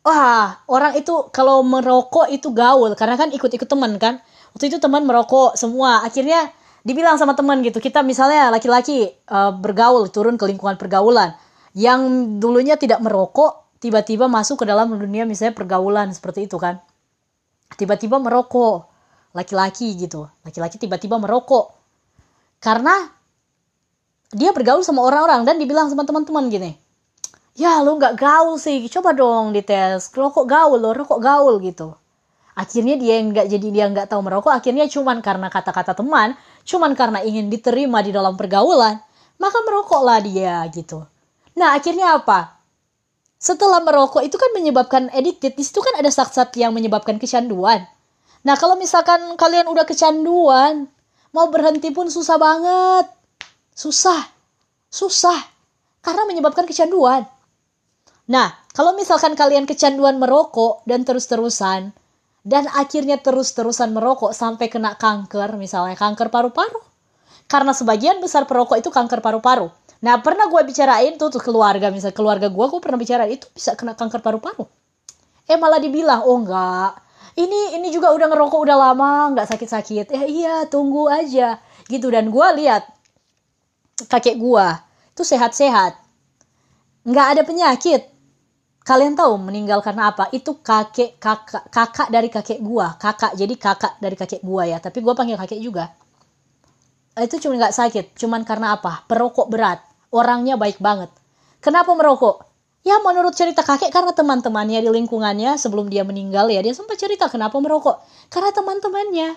Wah, orang itu kalau merokok itu gaul karena kan ikut-ikut teman kan. Waktu itu teman merokok semua. Akhirnya dibilang sama teman gitu. Kita misalnya laki-laki uh, bergaul turun ke lingkungan pergaulan yang dulunya tidak merokok tiba-tiba masuk ke dalam dunia misalnya pergaulan seperti itu kan. Tiba-tiba merokok laki-laki gitu. Laki-laki tiba-tiba merokok. Karena dia bergaul sama orang-orang dan dibilang sama teman-teman gini ya lo nggak gaul sih coba dong dites rokok gaul lo rokok gaul gitu. Akhirnya dia nggak jadi dia nggak tahu merokok akhirnya cuman karena kata-kata teman cuman karena ingin diterima di dalam pergaulan maka merokoklah dia gitu nah akhirnya apa setelah merokok itu kan menyebabkan addicted di situ kan ada zat-zat yang menyebabkan kecanduan Nah, kalau misalkan kalian udah kecanduan, mau berhenti pun susah banget. Susah. Susah. Karena menyebabkan kecanduan. Nah, kalau misalkan kalian kecanduan merokok dan terus-terusan, dan akhirnya terus-terusan merokok sampai kena kanker, misalnya kanker paru-paru. Karena sebagian besar perokok itu kanker paru-paru. Nah, pernah gue bicarain tuh, tuh keluarga, misalnya keluarga gue, gue pernah bicara itu bisa kena kanker paru-paru. Eh malah dibilang, oh enggak, ini ini juga udah ngerokok udah lama nggak sakit-sakit. Ya iya tunggu aja. Gitu dan gue lihat kakek gue itu sehat-sehat. Nggak ada penyakit. Kalian tahu meninggal karena apa? Itu kakek kakak kakak dari kakek gue kakak jadi kakak dari kakek gue ya. Tapi gue panggil kakek juga itu cuma nggak sakit cuman karena apa perokok berat orangnya baik banget kenapa merokok Ya menurut cerita kakek karena teman-temannya di lingkungannya sebelum dia meninggal ya dia sempat cerita kenapa merokok. Karena teman-temannya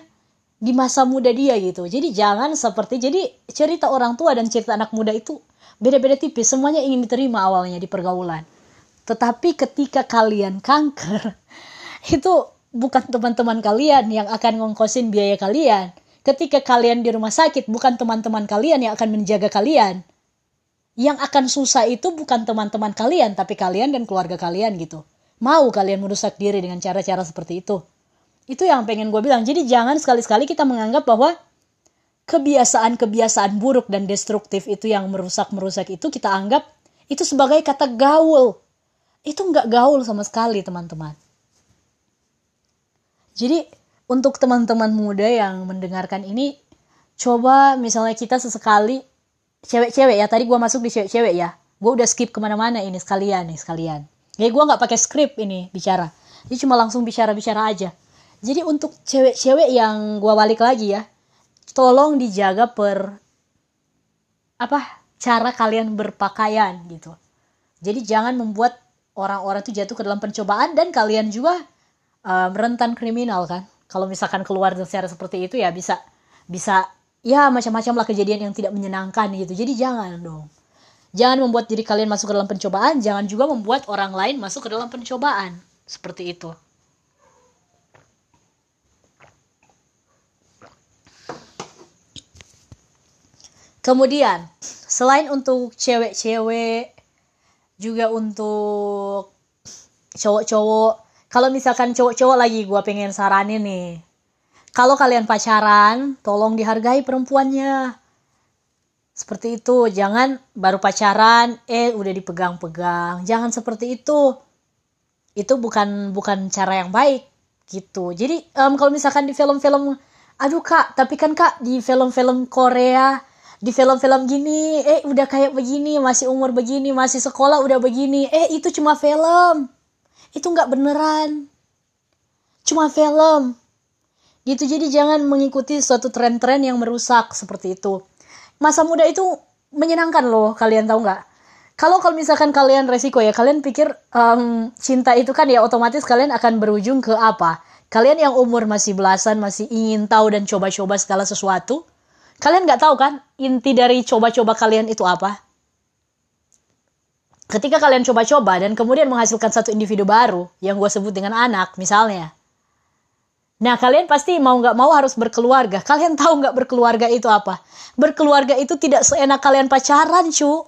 di masa muda dia gitu. Jadi jangan seperti jadi cerita orang tua dan cerita anak muda itu beda-beda tipis. Semuanya ingin diterima awalnya di pergaulan. Tetapi ketika kalian kanker itu bukan teman-teman kalian yang akan ngongkosin biaya kalian. Ketika kalian di rumah sakit bukan teman-teman kalian yang akan menjaga kalian yang akan susah itu bukan teman-teman kalian, tapi kalian dan keluarga kalian gitu. Mau kalian merusak diri dengan cara-cara seperti itu. Itu yang pengen gue bilang. Jadi jangan sekali-sekali kita menganggap bahwa kebiasaan-kebiasaan buruk dan destruktif itu yang merusak-merusak itu kita anggap itu sebagai kata gaul. Itu nggak gaul sama sekali teman-teman. Jadi untuk teman-teman muda yang mendengarkan ini, coba misalnya kita sesekali cewek-cewek ya. Tadi gue masuk di cewek-cewek ya. Gue udah skip ke mana-mana ini sekalian nih sekalian. Ya gue nggak pakai skrip ini bicara. Jadi cuma langsung bicara-bicara aja. Jadi untuk cewek-cewek yang gue balik lagi ya tolong dijaga per apa cara kalian berpakaian gitu. Jadi jangan membuat orang-orang itu jatuh ke dalam pencobaan dan kalian juga um, rentan kriminal kan kalau misalkan keluar secara seperti itu ya bisa bisa ya macam-macam lah kejadian yang tidak menyenangkan gitu. Jadi jangan dong. Jangan membuat diri kalian masuk ke dalam pencobaan, jangan juga membuat orang lain masuk ke dalam pencobaan. Seperti itu. Kemudian, selain untuk cewek-cewek, juga untuk cowok-cowok, kalau misalkan cowok-cowok lagi gue pengen saranin nih, Kalau kalian pacaran, tolong dihargai perempuannya. Seperti itu, jangan baru pacaran, eh udah dipegang-pegang. Jangan seperti itu. Itu bukan bukan cara yang baik gitu. Jadi um, kalau misalkan di film-film, aduh kak, tapi kan kak di film-film Korea, di film-film gini, eh udah kayak begini, masih umur begini, masih sekolah udah begini, eh itu cuma film, itu nggak beneran, cuma film. Gitu jadi jangan mengikuti suatu tren-tren yang merusak seperti itu. Masa muda itu menyenangkan loh kalian tahu nggak? Kalau kalau misalkan kalian resiko ya kalian pikir um, cinta itu kan ya otomatis kalian akan berujung ke apa? Kalian yang umur masih belasan masih ingin tahu dan coba-coba segala sesuatu kalian nggak tahu kan inti dari coba-coba kalian itu apa ketika kalian coba-coba dan kemudian menghasilkan satu individu baru yang gue sebut dengan anak misalnya Nah, kalian pasti mau nggak mau harus berkeluarga. Kalian tahu nggak berkeluarga itu apa? Berkeluarga itu tidak seenak kalian pacaran, cu.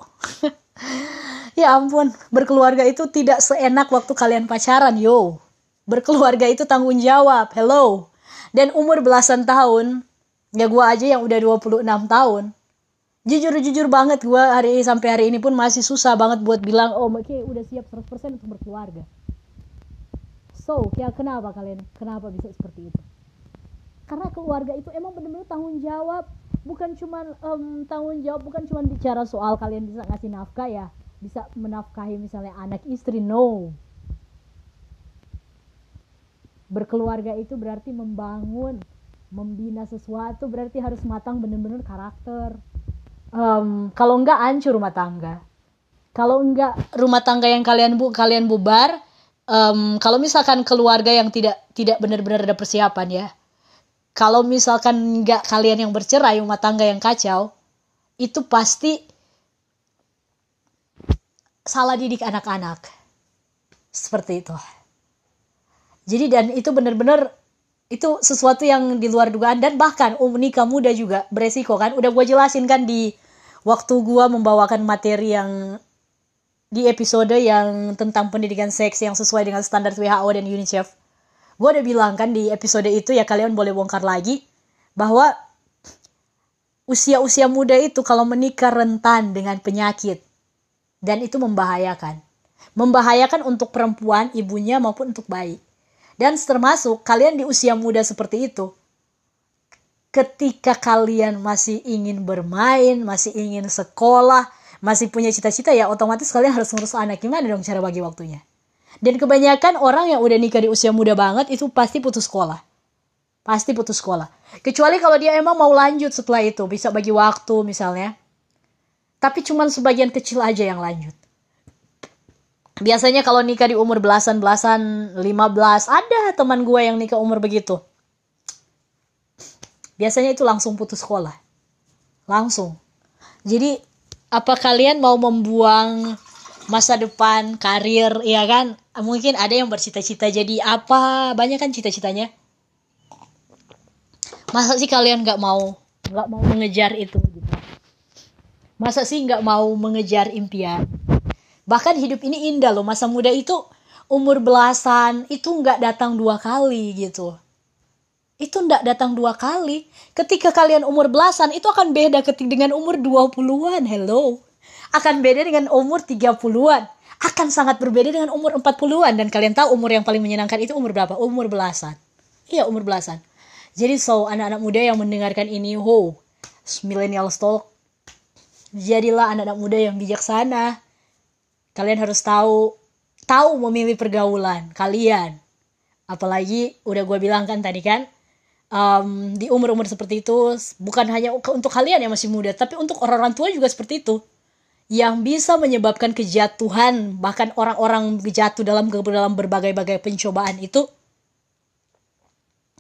ya ampun, berkeluarga itu tidak seenak waktu kalian pacaran, yo. Berkeluarga itu tanggung jawab, hello. Dan umur belasan tahun, ya gue aja yang udah 26 tahun. Jujur-jujur banget gue hari sampai hari ini pun masih susah banget buat bilang, oh oke udah siap 100% untuk berkeluarga. So, ya kenapa kalian? Kenapa bisa seperti itu? Karena keluarga itu emang benar-benar tanggung jawab, bukan cuma um, tanggung jawab, bukan cuma bicara soal kalian bisa ngasih nafkah ya, bisa menafkahi misalnya anak istri, no. Berkeluarga itu berarti membangun, membina sesuatu, berarti harus matang benar-benar karakter. Um, kalau enggak hancur rumah tangga. Kalau enggak rumah tangga yang kalian bu kalian bubar, um, kalau misalkan keluarga yang tidak tidak benar-benar ada persiapan ya. Kalau misalkan nggak kalian yang bercerai rumah tangga yang kacau itu pasti salah didik anak-anak. Seperti itu. Jadi dan itu benar-benar itu sesuatu yang di luar dugaan dan bahkan um nikah muda juga beresiko kan udah gue jelasin kan di waktu gue membawakan materi yang di episode yang tentang pendidikan seks yang sesuai dengan standar WHO dan UNICEF. Gue udah bilang kan di episode itu ya kalian boleh bongkar lagi bahwa usia-usia muda itu kalau menikah rentan dengan penyakit dan itu membahayakan. Membahayakan untuk perempuan, ibunya maupun untuk bayi. Dan termasuk kalian di usia muda seperti itu, ketika kalian masih ingin bermain, masih ingin sekolah, masih punya cita-cita ya otomatis kalian harus ngurus anak. Gimana dong cara bagi waktunya? Dan kebanyakan orang yang udah nikah di usia muda banget itu pasti putus sekolah. Pasti putus sekolah. Kecuali kalau dia emang mau lanjut setelah itu bisa bagi waktu misalnya. Tapi cuman sebagian kecil aja yang lanjut biasanya kalau nikah di umur belasan-belasan 15 ada teman gue yang nikah umur begitu. Biasanya itu langsung putus sekolah. Langsung. Jadi apa kalian mau membuang masa depan karir ya kan? Mungkin ada yang bercita-cita jadi apa? Banyak kan cita-citanya? Masa sih kalian nggak mau nggak mau mengejar itu gitu? Masa sih nggak mau mengejar impian bahkan hidup ini indah loh masa muda itu umur belasan itu nggak datang dua kali gitu itu ndak datang dua kali. Ketika kalian umur belasan itu akan beda ketika dengan umur 20-an. Hello. Akan beda dengan umur 30-an. Akan sangat berbeda dengan umur 40-an dan kalian tahu umur yang paling menyenangkan itu umur berapa? Umur belasan. Iya, umur belasan. Jadi so anak-anak muda yang mendengarkan ini, ho, millennial talk. Jadilah anak-anak muda yang bijaksana. Kalian harus tahu tahu memilih pergaulan kalian. Apalagi udah gue bilang kan tadi kan, um, di umur-umur seperti itu bukan hanya untuk kalian yang masih muda tapi untuk orang-orang tua juga seperti itu. Yang bisa menyebabkan kejatuhan bahkan orang-orang jatuh dalam dalam berbagai-bagai pencobaan itu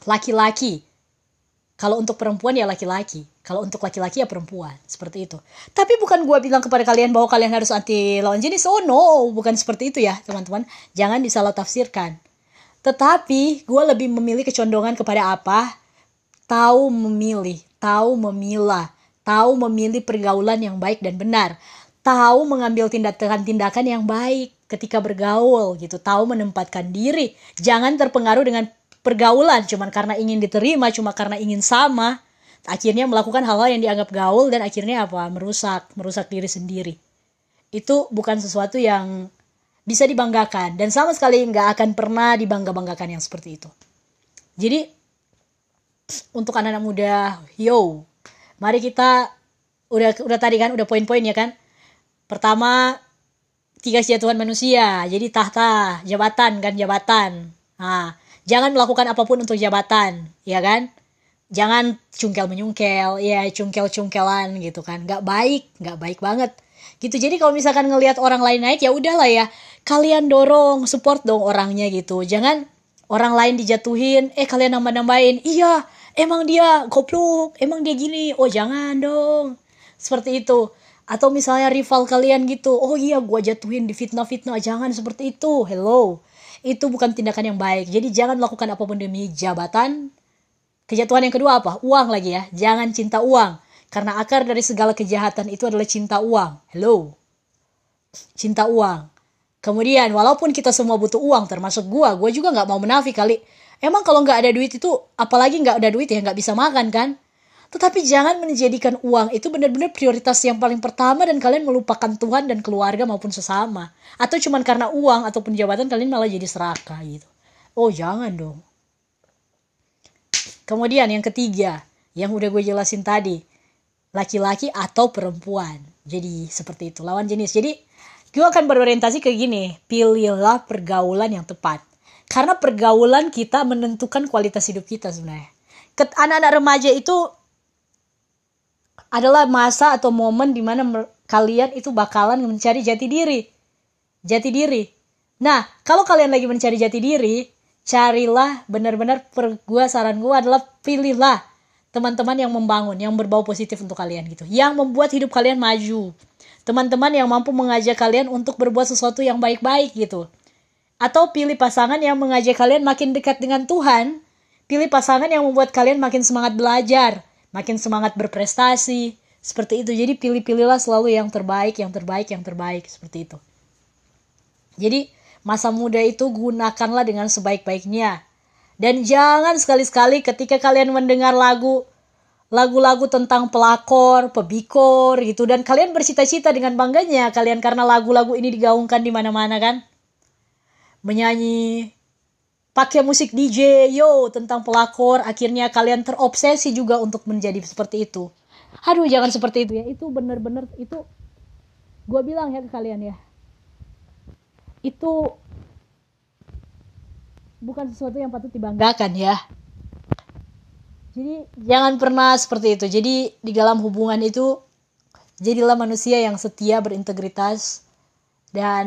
laki-laki. Kalau untuk perempuan ya laki-laki kalau untuk laki-laki ya perempuan seperti itu. Tapi bukan gue bilang kepada kalian bahwa kalian harus anti lawan jenis. Oh no bukan seperti itu ya teman-teman. Jangan disalah tafsirkan tetapi gue lebih memilih kecondongan kepada apa? Tahu memilih, tahu memilah, tahu memilih pergaulan yang baik dan benar, tahu mengambil tindakan-tindakan yang baik ketika bergaul gitu, tahu menempatkan diri, jangan terpengaruh dengan pergaulan cuman karena ingin diterima cuma karena ingin sama akhirnya melakukan hal-hal yang dianggap gaul dan akhirnya apa? Merusak merusak diri sendiri. Itu bukan sesuatu yang bisa dibanggakan dan sama sekali nggak akan pernah dibangga-banggakan yang seperti itu. Jadi untuk anak-anak muda yo mari kita udah udah tadi kan udah poin-poin ya kan? Pertama tiga kesejahteraan manusia jadi tahta jabatan kan jabatan. Nah jangan melakukan apa pun untuk jabatan ya kan jangan cungkel menyungkel ya cungkel cungkelan gitu kan. Nggak baik nggak baik banget. Gitu. Jadi kalau misalkan ngelihat orang lain naik ya udahlah ya. Kalian dorong support dong orangnya gitu. Jangan orang lain dijatuhin eh kalian nambah nambahin iya emang dia goblok emang dia gini. Oh jangan dong. Seperti itu. Atau misalnya rival kalian gitu oh iya gua jatuhin di fitnah fitnah jangan seperti itu. Hello. Itu bukan tindakan yang baik. Jadi jangan melakukan apa pun demi jabatan kejatuhan yang kedua apa? Uang lagi ya. Jangan cinta uang. Karena akar dari segala kejahatan itu adalah cinta uang. Hello? Cinta uang. Kemudian walaupun kita semua butuh uang termasuk gua gua juga nggak mau menafik kali. Emang kalau nggak ada duit itu apalagi nggak ada duit ya nggak bisa makan kan? Tetapi jangan menjadikan uang itu benar-benar prioritas yang paling pertama dan kalian melupakan Tuhan dan keluarga maupun sesama. Atau cuma karena uang ataupun jabatan kalian malah jadi serakah gitu. Oh jangan dong. Kemudian yang ketiga, yang udah gue jelasin tadi. Laki-laki atau perempuan. Jadi seperti itu, lawan jenis. Jadi gue akan berorientasi ke gini. Pilihlah pergaulan yang tepat. Karena pergaulan kita menentukan kualitas hidup kita sebenarnya. Anak-anak remaja itu adalah masa atau momen di mana kalian itu bakalan mencari jati diri. Jati diri. Nah, kalau kalian lagi mencari jati diri, carilah benar-benar gua saran gua adalah pilihlah teman-teman yang membangun, yang berbau positif untuk kalian gitu. Yang membuat hidup kalian maju. Teman-teman yang mampu mengajak kalian untuk berbuat sesuatu yang baik-baik gitu. Atau pilih pasangan yang mengajak kalian makin dekat dengan Tuhan. Pilih pasangan yang membuat kalian makin semangat belajar makin semangat berprestasi seperti itu jadi pilih-pilihlah selalu yang terbaik yang terbaik yang terbaik seperti itu jadi masa muda itu gunakanlah dengan sebaik-baiknya. Dan jangan sekali-sekali ketika kalian mendengar lagu lagu-lagu tentang pelakor, pebikor gitu dan kalian bercita-cita dengan bangganya kalian karena lagu-lagu ini digaungkan di mana-mana kan. Menyanyi pakai musik DJ yo tentang pelakor akhirnya kalian terobsesi juga untuk menjadi seperti itu. Aduh jangan seperti itu ya. Itu bener-bener itu gue bilang ya ke kalian ya itu bukan sesuatu yang patut dibanggakan ya. Jadi jangan pernah seperti itu. Jadi di dalam hubungan itu jadilah manusia yang setia berintegritas dan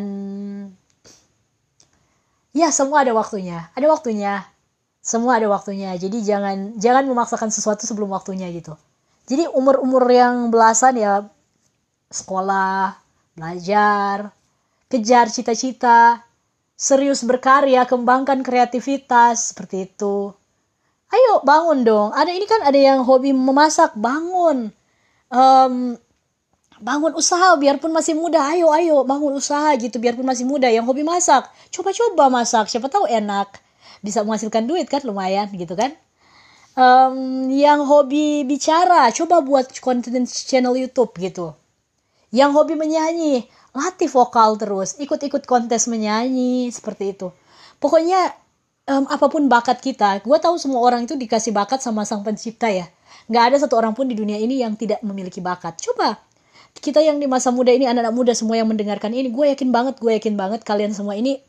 ya semua ada waktunya. Ada waktunya. Semua ada waktunya. Jadi jangan jangan memaksakan sesuatu sebelum waktunya gitu. Jadi umur umur yang belasan ya sekolah belajar kejar cita-cita serius berkarya kembangkan kreativitas seperti itu. Ayo bangun dong. Ada ini kan ada yang hobi memasak bangun. Um, bangun usaha biarpun masih muda. Ayo ayo bangun usaha gitu biarpun masih muda. Yang hobi masak coba-coba masak. Siapa tahu enak. Bisa menghasilkan duit kan lumayan gitu kan? Um, yang hobi bicara coba buat konten channel YouTube gitu yang hobi menyanyi latih vokal terus ikut-ikut kontes menyanyi seperti itu. Pokoknya um, apa pun bakat kita gue tahu semua orang itu dikasih bakat sama sang pencipta ya. Nggak ada satu orang pun di dunia ini yang tidak memiliki bakat. Coba kita yang di masa muda ini anak-anak muda semua yang mendengarkan ini gue yakin banget gue yakin banget kalian semua ini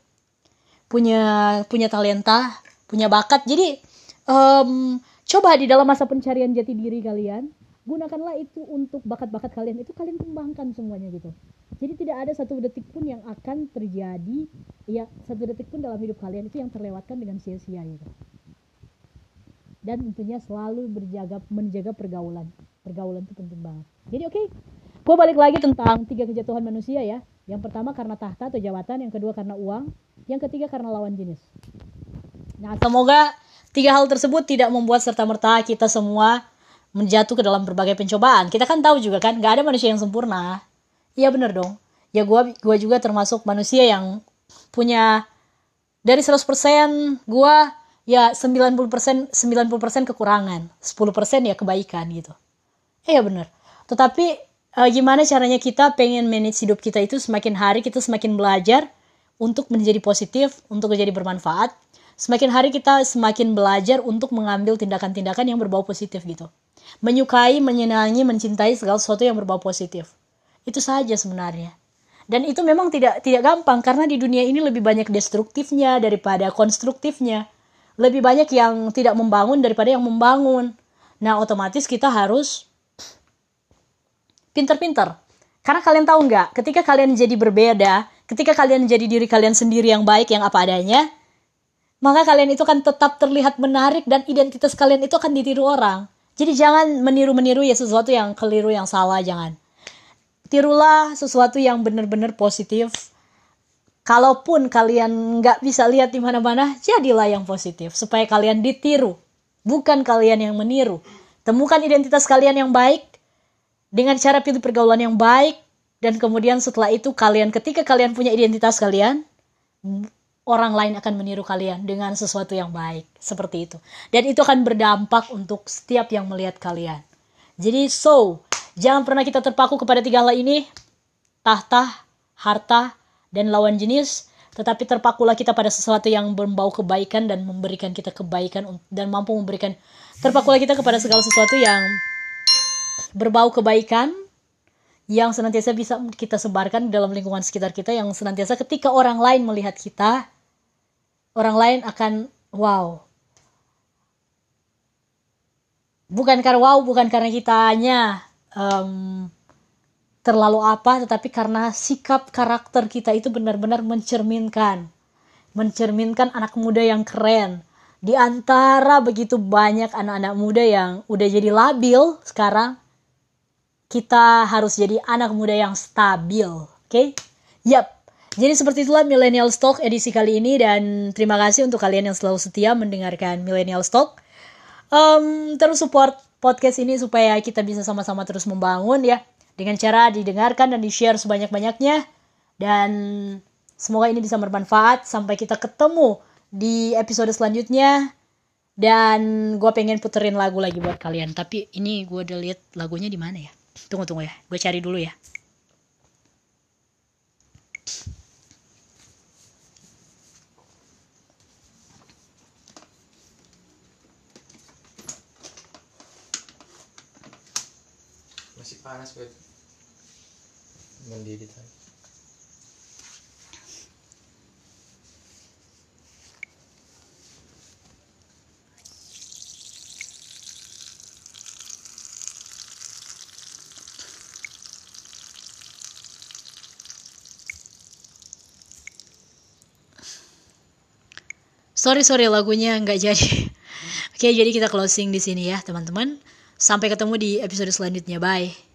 punya punya talenta punya bakat. Jadi um, coba di dalam masa pencarian jati diri kalian gunakanlah itu untuk bakat-bakat kalian. Itu kalian kembangkan semuanya gitu. Jadi tidak ada satu detik pun yang akan terjadi ya satu detik pun dalam hidup kalian itu yang terlewatkan dengan sia-sia gitu. Dan tentunya selalu berjaga menjaga pergaulan. Pergaulan itu penting banget. Jadi oke okay, gue balik lagi tentang tiga kejatuhan manusia ya. Yang pertama karena tahta atau jabatan, yang kedua karena uang, yang ketiga karena lawan jenis. Nah, semoga tiga hal tersebut tidak membuat serta-merta kita semua menjatuh ke dalam berbagai pencobaan. Kita kan tahu juga kan, gak ada manusia yang sempurna. Iya bener dong. Ya gue gua juga termasuk manusia yang punya dari 100% gue ya 90% 90% kekurangan 10% ya kebaikan gitu iya bener tetapi uh, gimana caranya kita pengen manage hidup kita itu semakin hari kita semakin belajar untuk menjadi positif untuk menjadi bermanfaat semakin hari kita semakin belajar untuk mengambil tindakan-tindakan yang berbau positif gitu menyukai menyenangi mencintai segala sesuatu yang berbau positif. Itu saja sebenarnya. Dan itu memang tidak tidak gampang karena di dunia ini lebih banyak destruktifnya daripada konstruktifnya. Lebih banyak yang tidak membangun daripada yang membangun. Nah otomatis kita harus pinter-pinter. Karena kalian tahu nggak ketika kalian jadi berbeda ketika kalian jadi diri kalian sendiri yang baik yang apa adanya maka kalian itu akan tetap terlihat menarik dan identitas kalian itu akan ditiru orang jadi jangan meniru-meniru ya sesuatu yang keliru yang salah jangan tirulah sesuatu yang benar-benar positif. Kalaupun kalian nggak bisa lihat di mana-mana, jadilah yang positif supaya kalian ditiru, bukan kalian yang meniru. Temukan identitas kalian yang baik dengan cara pilih pergaulan yang baik dan kemudian setelah itu kalian ketika kalian punya identitas kalian, orang lain akan meniru kalian dengan sesuatu yang baik seperti itu. Dan itu akan berdampak untuk setiap yang melihat kalian. Jadi so, Jangan pernah kita terpaku kepada tiga hal ini, tahta, harta, dan lawan jenis, tetapi terpakulah kita pada sesuatu yang berbau kebaikan dan memberikan kita kebaikan dan mampu memberikan terpakulah kita kepada segala sesuatu yang berbau kebaikan yang senantiasa bisa kita sebarkan dalam lingkungan sekitar kita yang senantiasa ketika orang lain melihat kita orang lain akan wow. Bukan karena wow bukan karena kitanya um, terlalu apa tetapi karena sikap karakter kita itu benar-benar mencerminkan. Mencerminkan anak muda yang keren. Di antara begitu banyak anak-anak muda yang udah jadi labil sekarang kita harus jadi anak muda yang stabil oke? Okay? yap jadi seperti itulah Millennial Stock edisi kali ini dan terima kasih untuk kalian yang selalu setia mendengarkan Millennial Stock. Um, terus support podcast ini supaya kita bisa sama-sama terus membangun ya dengan cara didengarkan dan di-share sebanyak-banyaknya. Dan semoga ini bisa bermanfaat. Sampai kita ketemu di episode selanjutnya. Dan gue pengen puterin lagu lagi buat kalian. Tapi ini gue udah lihat lagunya di mana ya? Tunggu tunggu ya. Gue cari dulu ya panas buat mendidih tadi. Sorry sorry lagunya nggak jadi. Oke jadi kita closing di sini ya teman-teman. Sampai ketemu di episode selanjutnya. Bye